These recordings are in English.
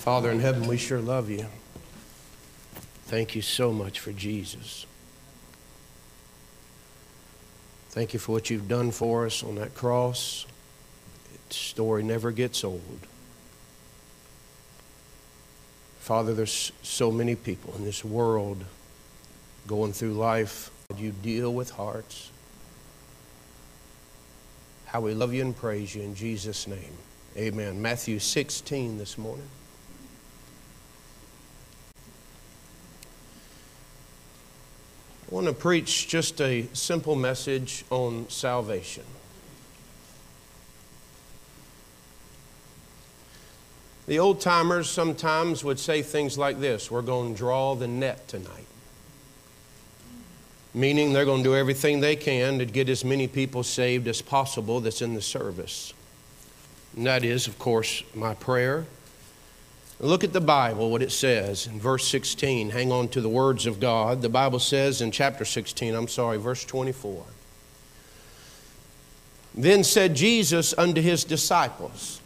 Father in heaven, we sure love you. Thank you so much for Jesus. Thank you for what you've done for us on that cross. Its story never gets old. Father, there's so many people in this world going through life. You deal with hearts. How we love you and praise you in Jesus' name. Amen. Matthew 16 this morning. I want to preach just a simple message on salvation. The old timers sometimes would say things like this We're going to draw the net tonight. Meaning they're going to do everything they can to get as many people saved as possible that's in the service. And that is, of course, my prayer. Look at the Bible, what it says in verse 16. Hang on to the words of God. The Bible says in chapter 16, I'm sorry, verse 24. Then said Jesus unto his disciples,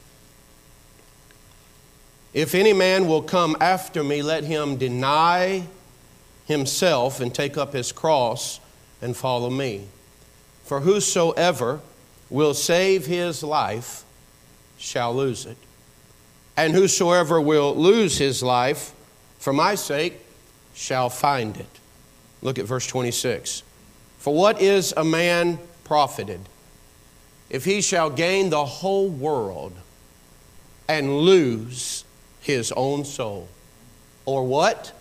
If any man will come after me, let him deny himself and take up his cross and follow me. For whosoever will save his life, shall lose it. And whosoever will lose his life for my sake shall find it. Look at verse 26. For what is a man profited if he shall gain the whole world and lose his own soul? Or what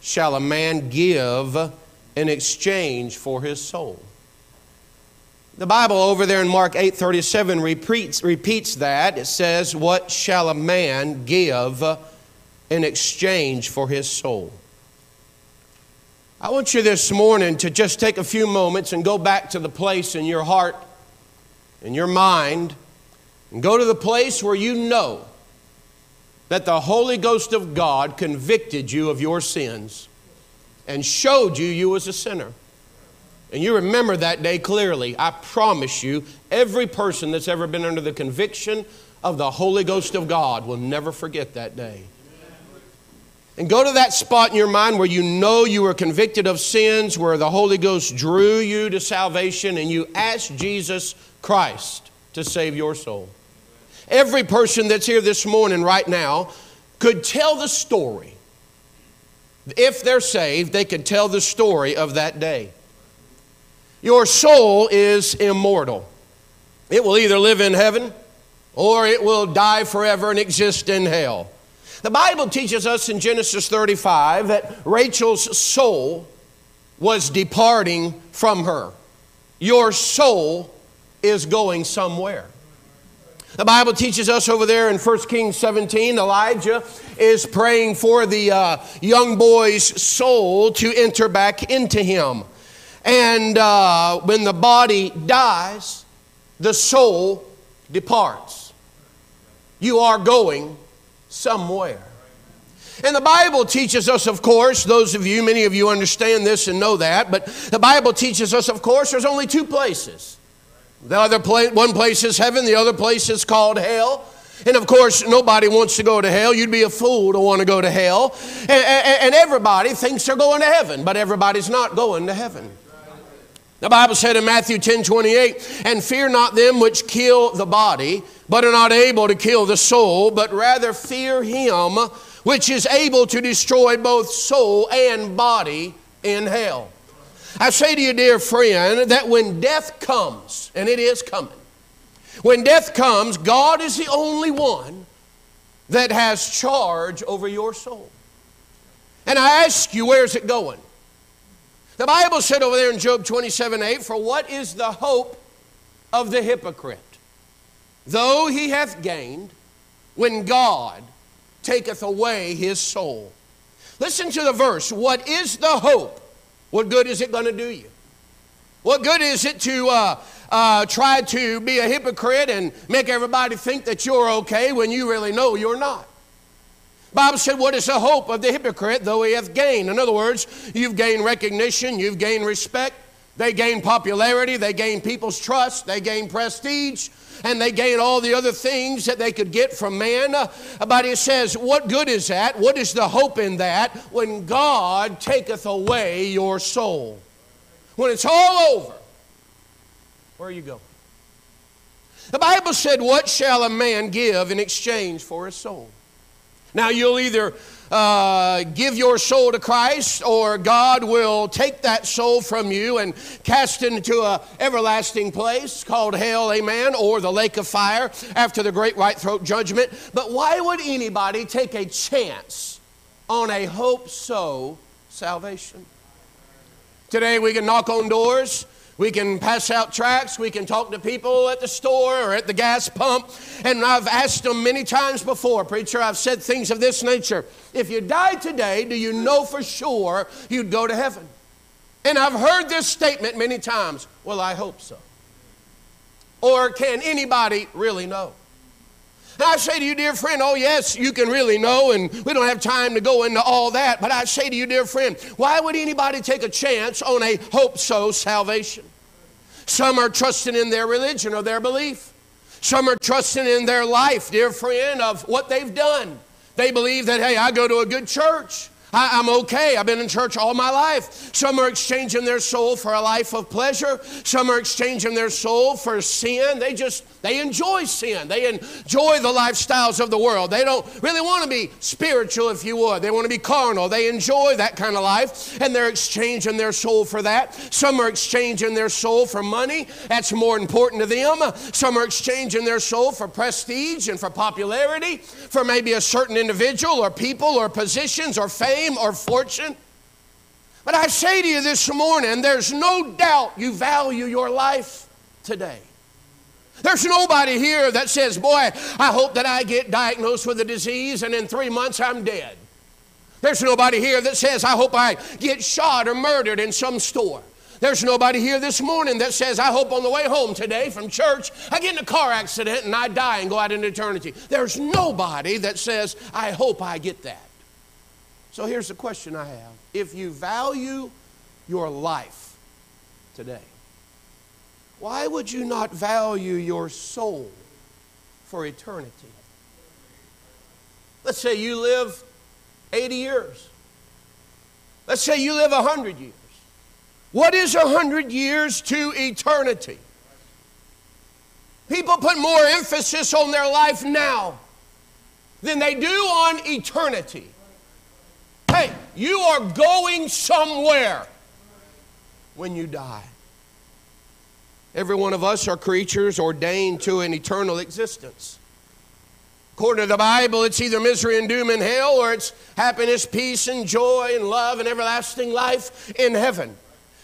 shall a man give in exchange for his soul? The Bible over there in Mark 8:37 repeats, repeats that. It says, "What shall a man give in exchange for his soul?" I want you this morning to just take a few moments and go back to the place in your heart, in your mind, and go to the place where you know that the Holy Ghost of God convicted you of your sins and showed you you was a sinner. And you remember that day clearly. I promise you, every person that's ever been under the conviction of the Holy Ghost of God will never forget that day. And go to that spot in your mind where you know you were convicted of sins, where the Holy Ghost drew you to salvation, and you ask Jesus Christ to save your soul. Every person that's here this morning, right now, could tell the story. If they're saved, they could tell the story of that day. Your soul is immortal. It will either live in heaven or it will die forever and exist in hell. The Bible teaches us in Genesis 35 that Rachel's soul was departing from her. Your soul is going somewhere. The Bible teaches us over there in 1 Kings 17, Elijah is praying for the uh, young boy's soul to enter back into him. And uh, when the body dies, the soul departs. You are going somewhere. And the Bible teaches us, of course, those of you, many of you understand this and know that, but the Bible teaches us, of course, there's only two places. The other place, one place is heaven, the other place is called hell. And of course, nobody wants to go to hell. You'd be a fool to want to go to hell. And, and, and everybody thinks they're going to heaven, but everybody's not going to heaven. The Bible said in Matthew 10 28, and fear not them which kill the body, but are not able to kill the soul, but rather fear him which is able to destroy both soul and body in hell. I say to you, dear friend, that when death comes, and it is coming, when death comes, God is the only one that has charge over your soul. And I ask you, where's it going? The Bible said over there in Job 27 8, For what is the hope of the hypocrite? Though he hath gained, when God taketh away his soul. Listen to the verse. What is the hope? What good is it going to do you? What good is it to uh, uh, try to be a hypocrite and make everybody think that you're okay when you really know you're not? Bible said, What is the hope of the hypocrite, though he hath gained? In other words, you've gained recognition, you've gained respect, they gain popularity, they gain people's trust, they gain prestige, and they gain all the other things that they could get from man. But it says, What good is that? What is the hope in that when God taketh away your soul? When it's all over, where are you going? The Bible said, What shall a man give in exchange for his soul? Now, you'll either uh, give your soul to Christ, or God will take that soul from you and cast it into a everlasting place called hell, amen, or the lake of fire after the great white throne judgment. But why would anybody take a chance on a hope so salvation? Today we can knock on doors. We can pass out tracts. We can talk to people at the store or at the gas pump. And I've asked them many times before, preacher, I've said things of this nature. If you died today, do you know for sure you'd go to heaven? And I've heard this statement many times. Well, I hope so. Or can anybody really know? I say to you, dear friend, oh, yes, you can really know, and we don't have time to go into all that. But I say to you, dear friend, why would anybody take a chance on a hope so salvation? Some are trusting in their religion or their belief. Some are trusting in their life, dear friend, of what they've done. They believe that, hey, I go to a good church. I, am okay. I've been in church all my life. Some are exchanging their soul for a life of pleasure. Some are exchanging their soul for sin. They just, they enjoy sin. They enjoy the lifestyles of the world. They don't really want to be spiritual, if you would. They want to be carnal. They enjoy that kind of life, and they're exchanging their soul for that. Some are exchanging their soul for money. That's more important to them. Some are exchanging their soul for prestige and for popularity, for maybe a certain individual or people or positions or fame fame or fortune. But I say to you this morning, there's no doubt you value your life today. There's nobody here that says, Boy, I hope that I get diagnosed with a disease and in three months I'm dead. There's nobody here that says, I hope I get shot or murdered in some store. There's nobody here this morning that says, I hope on the way home today from church, I get in a car accident and I die and go out into eternity. There's nobody that says, I hope I get that. So here's the question I have If you value your life today, why would you not value your soul for eternity? Let's say you live 80 years. Let's say you live 100 years. What is 100 years to eternity? People put more emphasis on their life now than they do on eternity. You are going somewhere when you die. Every one of us are creatures ordained to an eternal existence. According to the Bible, it's either misery and doom in hell or it's happiness, peace, and joy, and love and everlasting life in heaven.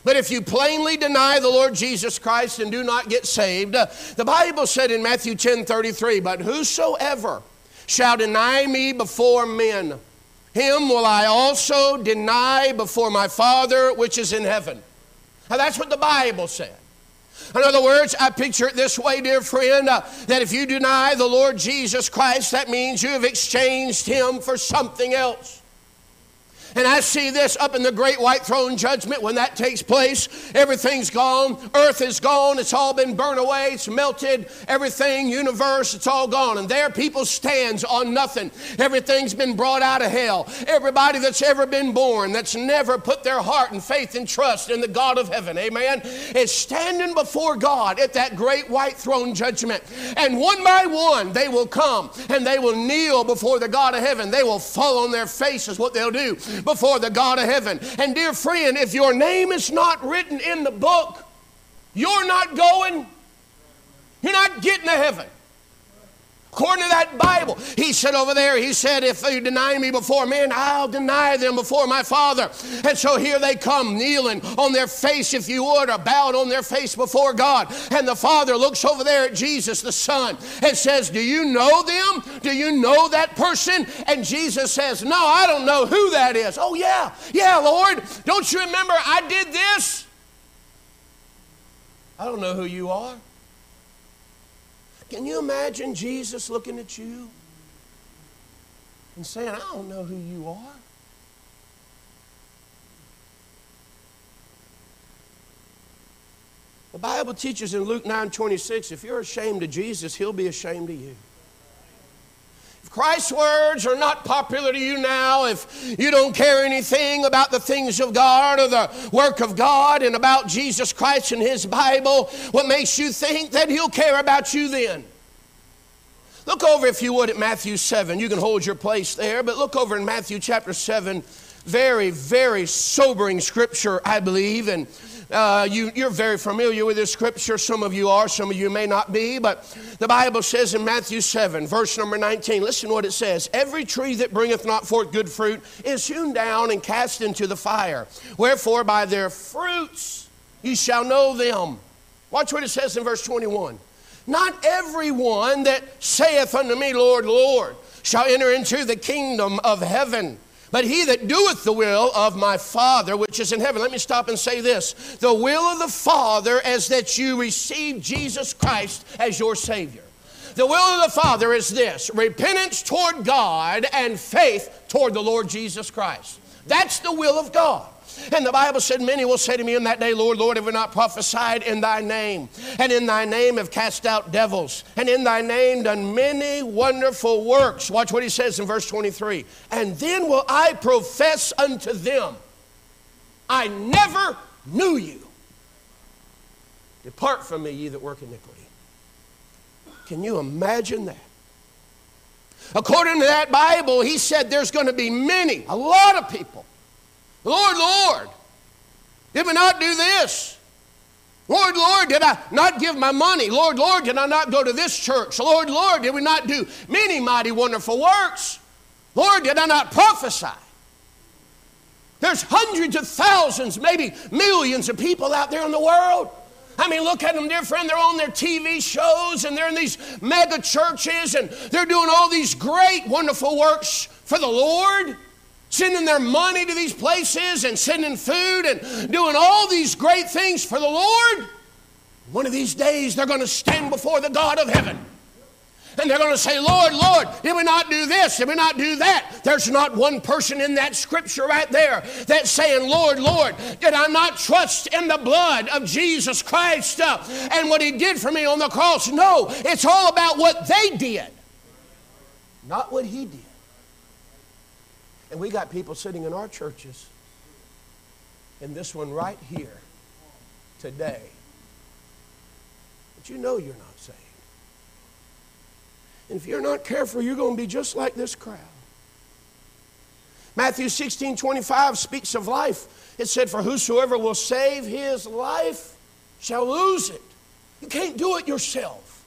But if you plainly deny the Lord Jesus Christ and do not get saved, uh, the Bible said in Matthew 10 33, But whosoever shall deny me before men, him will I also deny before my Father which is in heaven. Now that's what the Bible said. In other words, I picture it this way, dear friend, uh, that if you deny the Lord Jesus Christ, that means you have exchanged him for something else. And I see this up in the great white throne judgment when that takes place. Everything's gone. Earth is gone. It's all been burned away. It's melted. Everything, universe, it's all gone. And there people stands on nothing. Everything's been brought out of hell. Everybody that's ever been born, that's never put their heart and faith and trust in the God of heaven, amen, is standing before God at that great white throne judgment. And one by one, they will come and they will kneel before the God of heaven. They will fall on their faces, what they'll do before the God of heaven. And dear friend, if your name is not written in the book, you're not going, you're not getting to heaven. According to that Bible, he said over there, he said, If you deny me before men, I'll deny them before my Father. And so here they come, kneeling on their face, if you would, or bowed on their face before God. And the Father looks over there at Jesus, the Son, and says, Do you know them? Do you know that person? And Jesus says, No, I don't know who that is. Oh, yeah, yeah, Lord. Don't you remember I did this? I don't know who you are. Can you imagine Jesus looking at you and saying, I don't know who you are? The Bible teaches in Luke 9 26, if you're ashamed of Jesus, he'll be ashamed of you. Christ's words are not popular to you now, if you don't care anything about the things of God or the work of God and about Jesus Christ and His Bible, what makes you think that He'll care about you then? Look over, if you would, at Matthew 7. You can hold your place there, but look over in Matthew chapter 7. Very, very sobering scripture, I believe. And uh, you, you're very familiar with this scripture. Some of you are, some of you may not be. But the Bible says in Matthew 7, verse number 19, listen to what it says Every tree that bringeth not forth good fruit is hewn down and cast into the fire. Wherefore, by their fruits ye shall know them. Watch what it says in verse 21. Not everyone that saith unto me, Lord, Lord, shall enter into the kingdom of heaven but he that doeth the will of my Father which is in heaven. Let me stop and say this the will of the Father is that you receive Jesus Christ as your Savior. The will of the Father is this repentance toward God and faith toward the Lord Jesus Christ. That's the will of God. And the Bible said, Many will say to me in that day, Lord, Lord, have we not prophesied in thy name? And in thy name have cast out devils, and in thy name done many wonderful works. Watch what he says in verse 23. And then will I profess unto them, I never knew you. Depart from me, ye that work iniquity. Can you imagine that? According to that Bible, he said there's going to be many, a lot of people Lord, Lord, did we not do this? Lord, Lord, did I not give my money? Lord, Lord, did I not go to this church? Lord, Lord, did we not do many mighty wonderful works? Lord, did I not prophesy? There's hundreds of thousands, maybe millions of people out there in the world. I mean, look at them, dear friend. They're on their TV shows and they're in these mega churches and they're doing all these great, wonderful works for the Lord sending their money to these places and sending food and doing all these great things for the Lord. One of these days, they're going to stand before the God of heaven. And they're going to say, Lord, Lord, did we not do this? Did we not do that? There's not one person in that scripture right there that's saying, Lord, Lord, did I not trust in the blood of Jesus Christ uh, and what He did for me on the cross? No, it's all about what they did, not what He did. And we got people sitting in our churches, in this one right here, today, but you know you're not saved. And if you're not careful, you're going to be just like this crowd. Matthew 16 25 speaks of life. It said, For whosoever will save his life shall lose it. You can't do it yourself.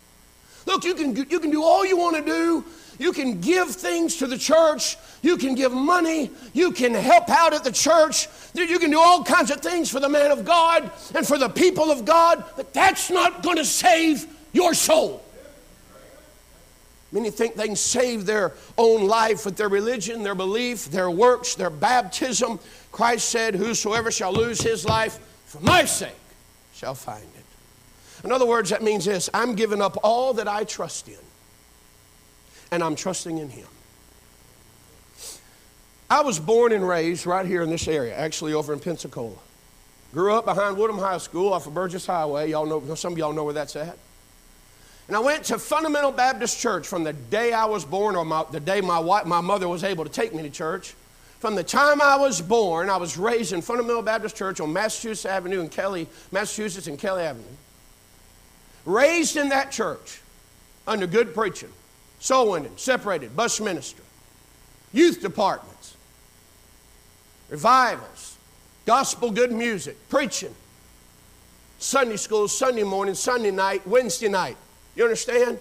Look, you can, you can do all you want to do. You can give things to the church. You can give money. You can help out at the church. You can do all kinds of things for the man of God and for the people of God, but that's not going to save your soul. Many think they can save their own life with their religion, their belief, their works, their baptism. Christ said, Whosoever shall lose his life for my sake shall find it. In other words, that means this I'm giving up all that I trust in, and I'm trusting in Him. I was born and raised right here in this area, actually over in Pensacola. Grew up behind Woodham High School off of Burgess Highway. Y'all know, some of y'all know where that's at. And I went to Fundamental Baptist Church from the day I was born, or my, the day my, wife, my mother was able to take me to church. From the time I was born, I was raised in Fundamental Baptist Church on Massachusetts Avenue in Kelly, Massachusetts and Kelly Avenue. Raised in that church under good preaching, soul winning, separated, bus ministry, youth departments, revivals, gospel good music, preaching, Sunday school, Sunday morning, Sunday night, Wednesday night. You understand?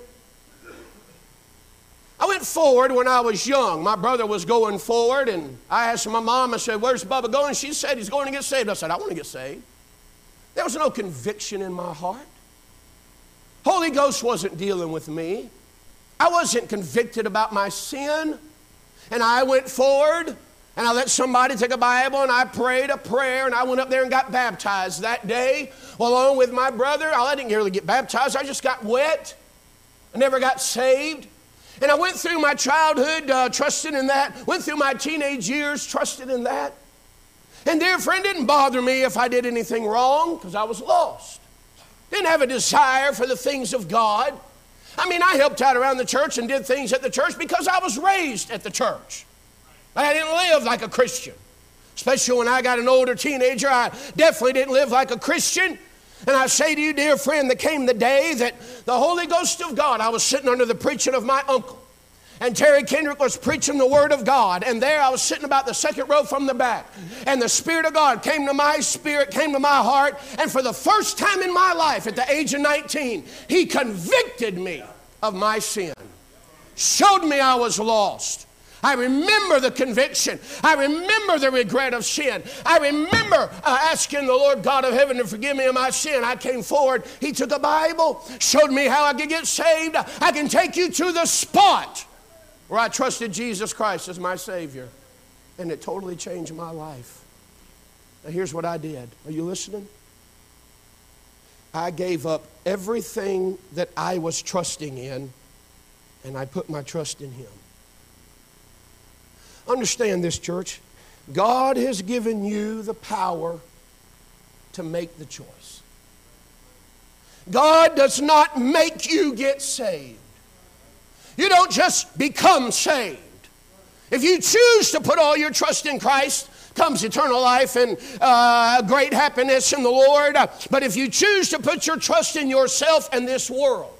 I went forward when I was young. My brother was going forward, and I asked my mom, I said, Where's Bubba going? She said, He's going to get saved. I said, I want to get saved. There was no conviction in my heart. Holy Ghost wasn't dealing with me. I wasn't convicted about my sin. And I went forward and I let somebody take a Bible and I prayed a prayer and I went up there and got baptized that day along with my brother. I didn't really get baptized, I just got wet. I never got saved. And I went through my childhood uh, trusting in that, went through my teenage years trusting in that. And dear friend, didn't bother me if I did anything wrong because I was lost. Didn't have a desire for the things of God. I mean, I helped out around the church and did things at the church because I was raised at the church. I didn't live like a Christian. Especially when I got an older teenager, I definitely didn't live like a Christian. And I say to you, dear friend, there came the day that the Holy Ghost of God, I was sitting under the preaching of my uncle. And Terry Kendrick was preaching the Word of God. And there I was sitting about the second row from the back. And the Spirit of God came to my spirit, came to my heart. And for the first time in my life, at the age of 19, He convicted me of my sin, showed me I was lost. I remember the conviction. I remember the regret of sin. I remember uh, asking the Lord God of heaven to forgive me of my sin. I came forward. He took a Bible, showed me how I could get saved. I can take you to the spot where I trusted Jesus Christ as my Savior. And it totally changed my life. Now, here's what I did. Are you listening? I gave up everything that I was trusting in, and I put my trust in Him. Understand this, church. God has given you the power to make the choice. God does not make you get saved. You don't just become saved. If you choose to put all your trust in Christ, comes eternal life and uh, great happiness in the Lord. But if you choose to put your trust in yourself and this world,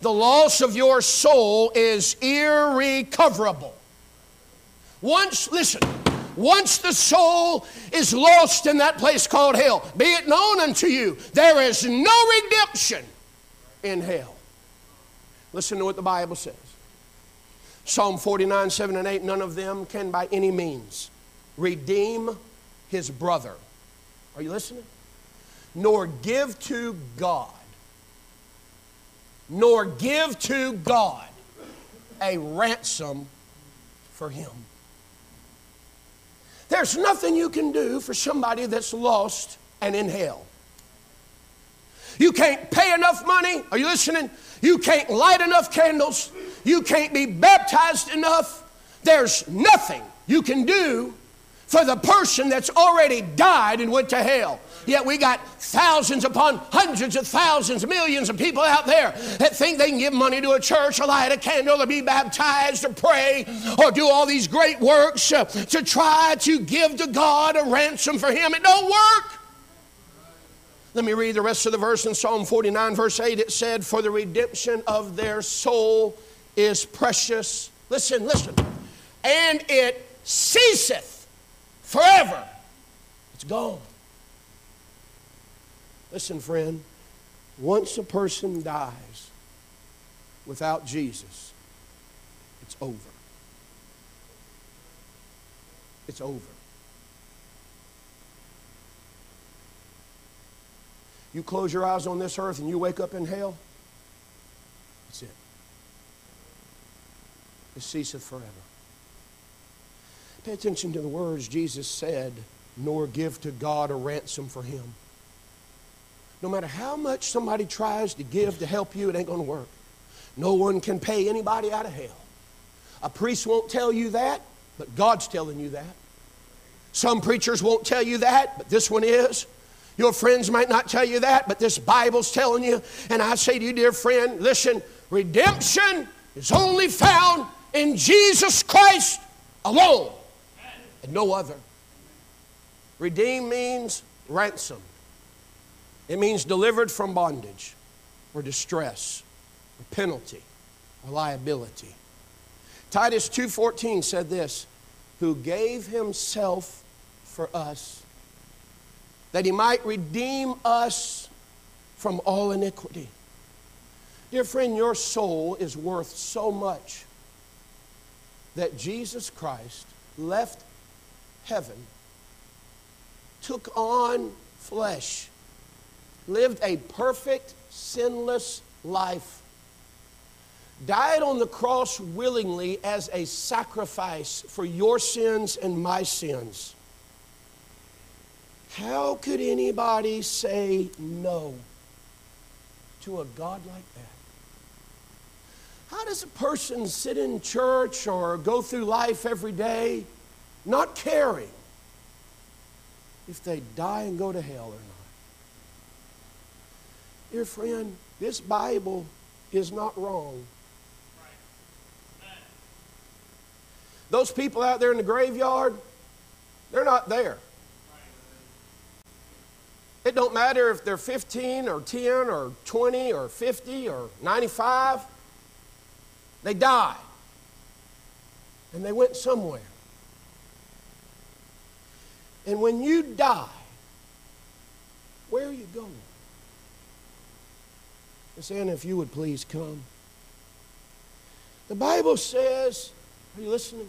the loss of your soul is irrecoverable. Once, listen, once the soul is lost in that place called hell, be it known unto you, there is no redemption in hell. Listen to what the Bible says Psalm 49, 7 and 8 none of them can by any means redeem his brother. Are you listening? Nor give to God, nor give to God a ransom for him. There's nothing you can do for somebody that's lost and in hell. You can't pay enough money. Are you listening? You can't light enough candles. You can't be baptized enough. There's nothing you can do for the person that's already died and went to hell. Yet we got thousands upon hundreds of thousands, millions of people out there that think they can give money to a church or light a candle or be baptized or pray or do all these great works uh, to try to give to God a ransom for Him. It don't work. Let me read the rest of the verse in Psalm 49, verse 8. It said, For the redemption of their soul is precious. Listen, listen. And it ceaseth forever. It's gone. Listen, friend, once a person dies without Jesus, it's over. It's over. You close your eyes on this earth and you wake up in hell, that's it. It ceaseth forever. Pay attention to the words Jesus said, nor give to God a ransom for him. No matter how much somebody tries to give to help you, it ain't going to work. No one can pay anybody out of hell. A priest won't tell you that, but God's telling you that. Some preachers won't tell you that, but this one is. Your friends might not tell you that, but this Bible's telling you. And I say to you, dear friend, listen, redemption is only found in Jesus Christ alone and no other. Redeem means ransom. It means delivered from bondage or distress or penalty or liability. Titus 2:14 said this, who gave himself for us that he might redeem us from all iniquity. Dear friend, your soul is worth so much that Jesus Christ left heaven, took on flesh, lived a perfect, sinless life, died on the cross willingly as a sacrifice for your sins and my sins. How could anybody say no to a God like that? How does a person sit in church or go through life every day not caring if they die and go to hell or not? Dear friend, this Bible is not wrong. Those people out there in the graveyard, they're not there. It don't matter if they're 15 or 10 or 20 or 50 or 95. They died. And they went somewhere. And when you die, where are you going? Miss Anna, if you would please come. The Bible says, are you listening?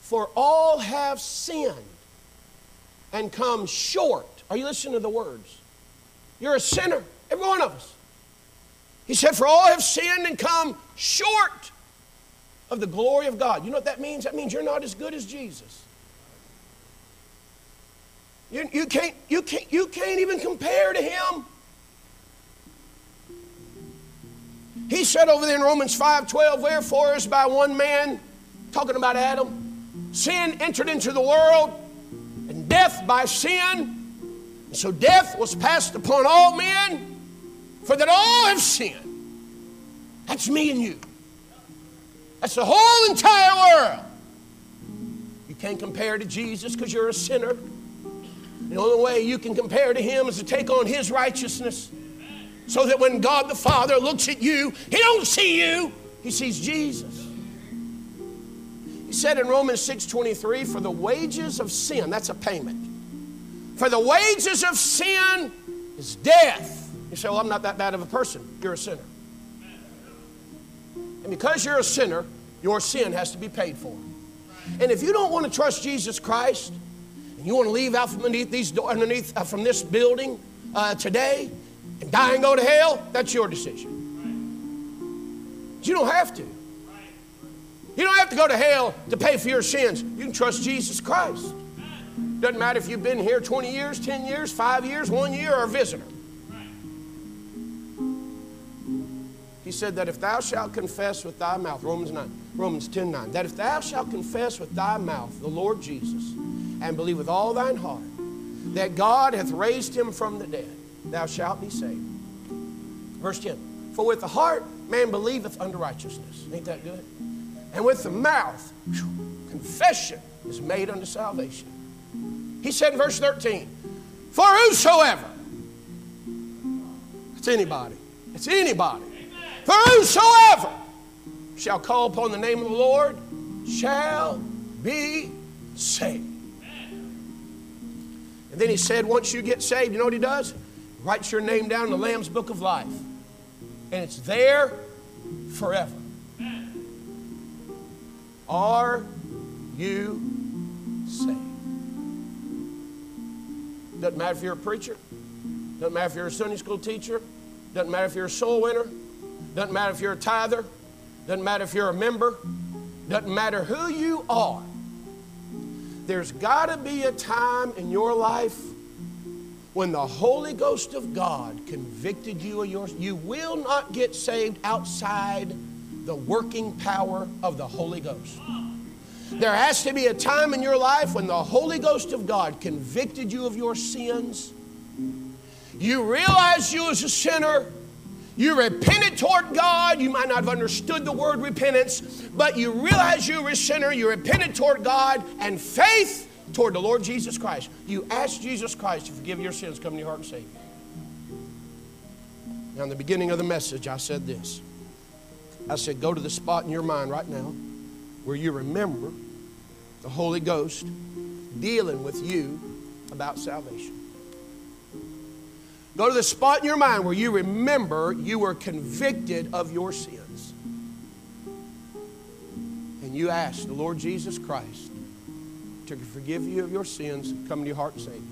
For all have sinned and come short. Are you listening to the words? You're a sinner, every one of us. He said, For all have sinned and come short of the glory of God. You know what that means? That means you're not as good as Jesus. You, you, can't, you, can't, you can't even compare to him. He said over there in Romans 5 12, Wherefore is by one man, talking about Adam, sin entered into the world, and death by sin. And so death was passed upon all men, for that all have sinned. That's me and you. That's the whole entire world. You can't compare to Jesus because you're a sinner. The only way you can compare to him is to take on his righteousness. So that when God the Father looks at you, he don't see you, he sees Jesus. He said in Romans 6:23, for the wages of sin, that's a payment. For the wages of sin is death. You say, well, I'm not that bad of a person. You're a sinner. And because you're a sinner, your sin has to be paid for. And if you don't want to trust Jesus Christ, you want to leave out from underneath, these, door, underneath uh, from this building uh, today and die and go to hell, that's your decision. But you don't have to. You don't have to go to hell to pay for your sins. You can trust Jesus Christ. Doesn't matter if you've been here 20 years, 10 years, 5 years, 1 year, or a visitor. He said that if thou shalt confess with thy mouth, Romans 9, Romans 10 9, that if thou shalt confess with thy mouth the Lord Jesus and believe with all thine heart that God hath raised him from the dead, thou shalt be saved. Verse 10 For with the heart man believeth unto righteousness. Ain't that good? And with the mouth, confession is made unto salvation. He said in verse 13, For whosoever, it's anybody, it's anybody, for whosoever shall call upon the name of the Lord shall be saved. And then he said, once you get saved, you know what he does? Writes your name down in the Lamb's book of life. And it's there forever. Are you saved? Doesn't matter if you're a preacher. Doesn't matter if you're a Sunday school teacher. Doesn't matter if you're a soul winner. Doesn't matter if you're a tither. Doesn't matter if you're a member. Doesn't matter who you are. There's got to be a time in your life when the Holy Ghost of God convicted you of yours. You will not get saved outside the working power of the Holy Ghost. There has to be a time in your life when the Holy Ghost of God convicted you of your sins. You realize you as a sinner. You repented toward God. You might not have understood the word repentance, but you realize you were a sinner. You repented toward God and faith toward the Lord Jesus Christ. You asked Jesus Christ to forgive your sins, come to your heart and save you. Now, in the beginning of the message, I said this. I said, go to the spot in your mind right now where you remember the Holy Ghost dealing with you about salvation. Go to the spot in your mind where you remember you were convicted of your sins. And you ask the Lord Jesus Christ to forgive you of your sins, come to your heart and save you.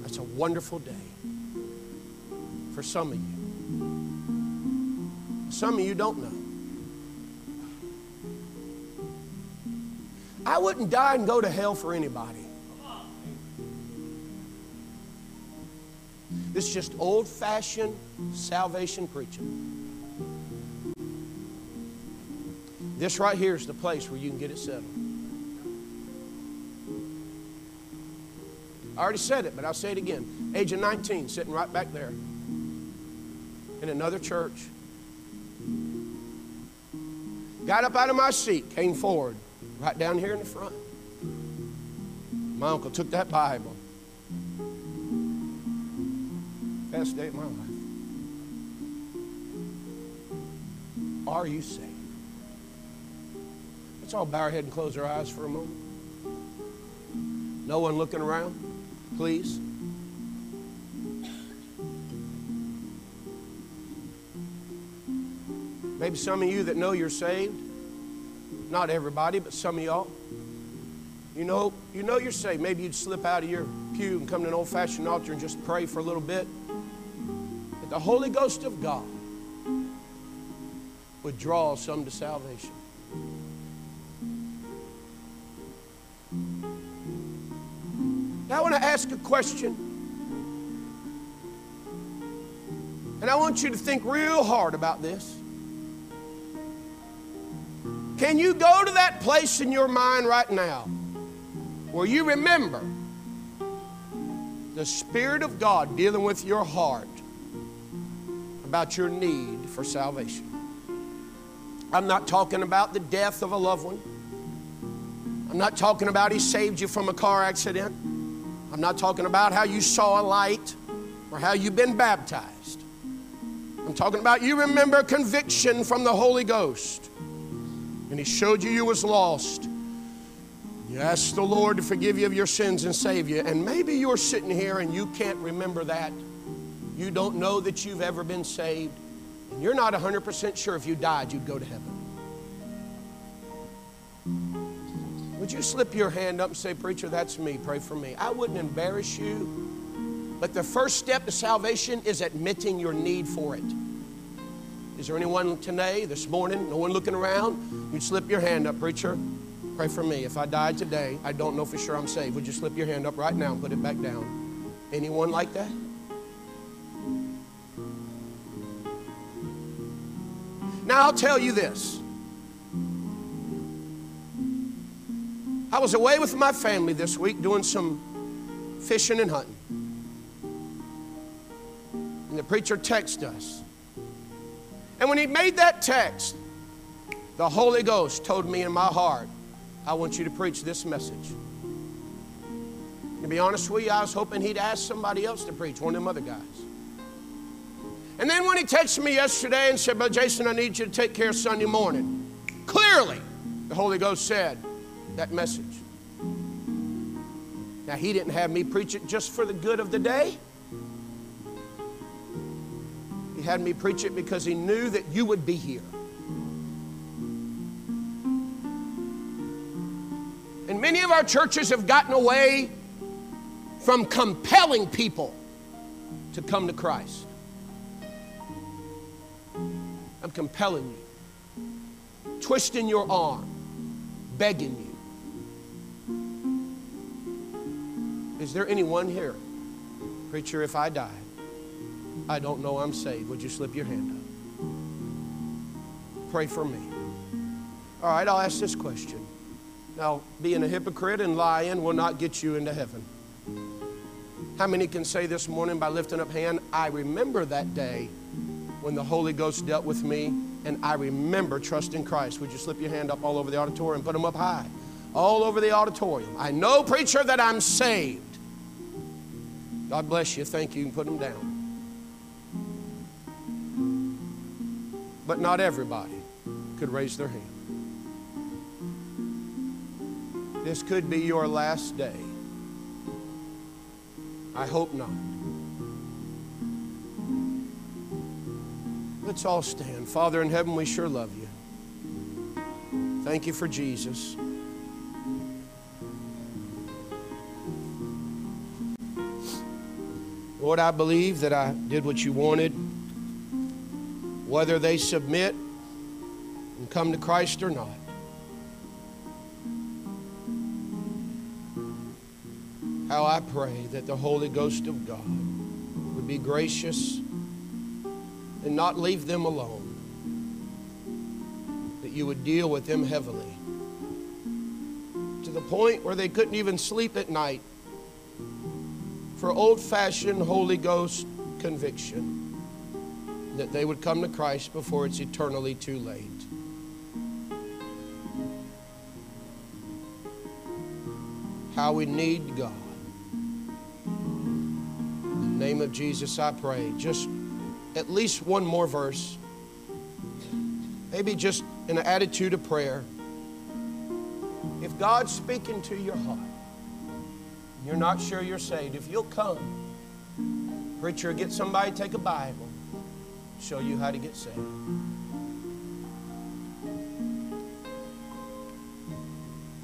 That's a wonderful day for some of you. Some of you don't know. I wouldn't die and go to hell for anybody. This is just old fashioned salvation preaching. This right here is the place where you can get it settled. I already said it, but I'll say it again. age of 19, sitting right back there in another church. Got up out of my seat, came forward, right down here in the front. My uncle took that Bible. Best day of my life. Are you saved? Let's all bow our head and close our eyes for a moment. No one looking around, please. Maybe some of you that know you're saved, not everybody, but some of y'all. You know, you know you're saved. Maybe you'd slip out of your pew and come to an old-fashioned altar and just pray for a little bit. But the Holy Ghost of God would draw some to salvation. Now I want to ask a question. And I want you to think real hard about this. Can you go to that place in your mind right now where you remember the Spirit of God dealing with your heart about your need for salvation? I'm not talking about the death of a loved one. I'm not talking about he saved you from a car accident. I'm not talking about how you saw a light or how you've been baptized. I'm talking about you remember conviction from the Holy Ghost. And he showed you you was lost. You asked the Lord to forgive you of your sins and save you. And maybe you're sitting here and you can't remember that. You don't know that you've ever been saved. And you're not 100% sure if you died, you'd go to heaven. Would you slip your hand up and say, Preacher, that's me. Pray for me. I wouldn't embarrass you. But the first step to salvation is admitting your need for it. Is there anyone today, this morning, no one looking around? You'd slip your hand up, Preacher. Pray for me. If I died today, I don't know for sure I'm saved. Would you slip your hand up right now and put it back down? Anyone like that? Now, I'll tell you this. I was away with my family this week doing some fishing and hunting. And the preacher texted us. And when he made that text, the Holy Ghost told me in my heart, I want you to preach this message. To be honest with you, I was hoping he'd ask somebody else to preach, one of them other guys. And then when he texted me yesterday and said, But Jason, I need you to take care of Sunday morning. Clearly, the Holy Ghost said that message. Now, he didn't have me preach it just for the good of the day. He had me preach it because he knew that you would be here. And many of our churches have gotten away from compelling people to come to Christ. I'm compelling you, twisting your arm, begging you. Is there anyone here? Preacher, if I die, I don't know I'm saved. Would you slip your hand up? Pray for me. All right, I'll ask this question. Now, being a hypocrite and lying will not get you into heaven. How many can say this morning by lifting up hand, I remember that day when the Holy Ghost dealt with me and I remember trusting Christ? Would you slip your hand up all over the auditorium? And put them up high. All over the auditorium. I know, preacher, that I'm saved. God bless you. Thank you. You can put them down. But not everybody could raise their hand. This could be your last day. I hope not. Let's all stand. Father in heaven, we sure love you. Thank you for Jesus. Lord, I believe that I did what you wanted. Whether they submit and come to Christ or not. How I pray that the Holy Ghost of God would be gracious and not leave them alone. That you would deal with them heavily to the point where they couldn't even sleep at night for old fashioned Holy Ghost conviction, that they would come to Christ before it's eternally too late. How we need God. In the name of Jesus, I pray. Just at least one more verse. Maybe just an attitude of prayer. If God's speaking to your heart, you're not sure you're saved, if you'll come, preacher, get somebody, take a Bible, show you how to get saved.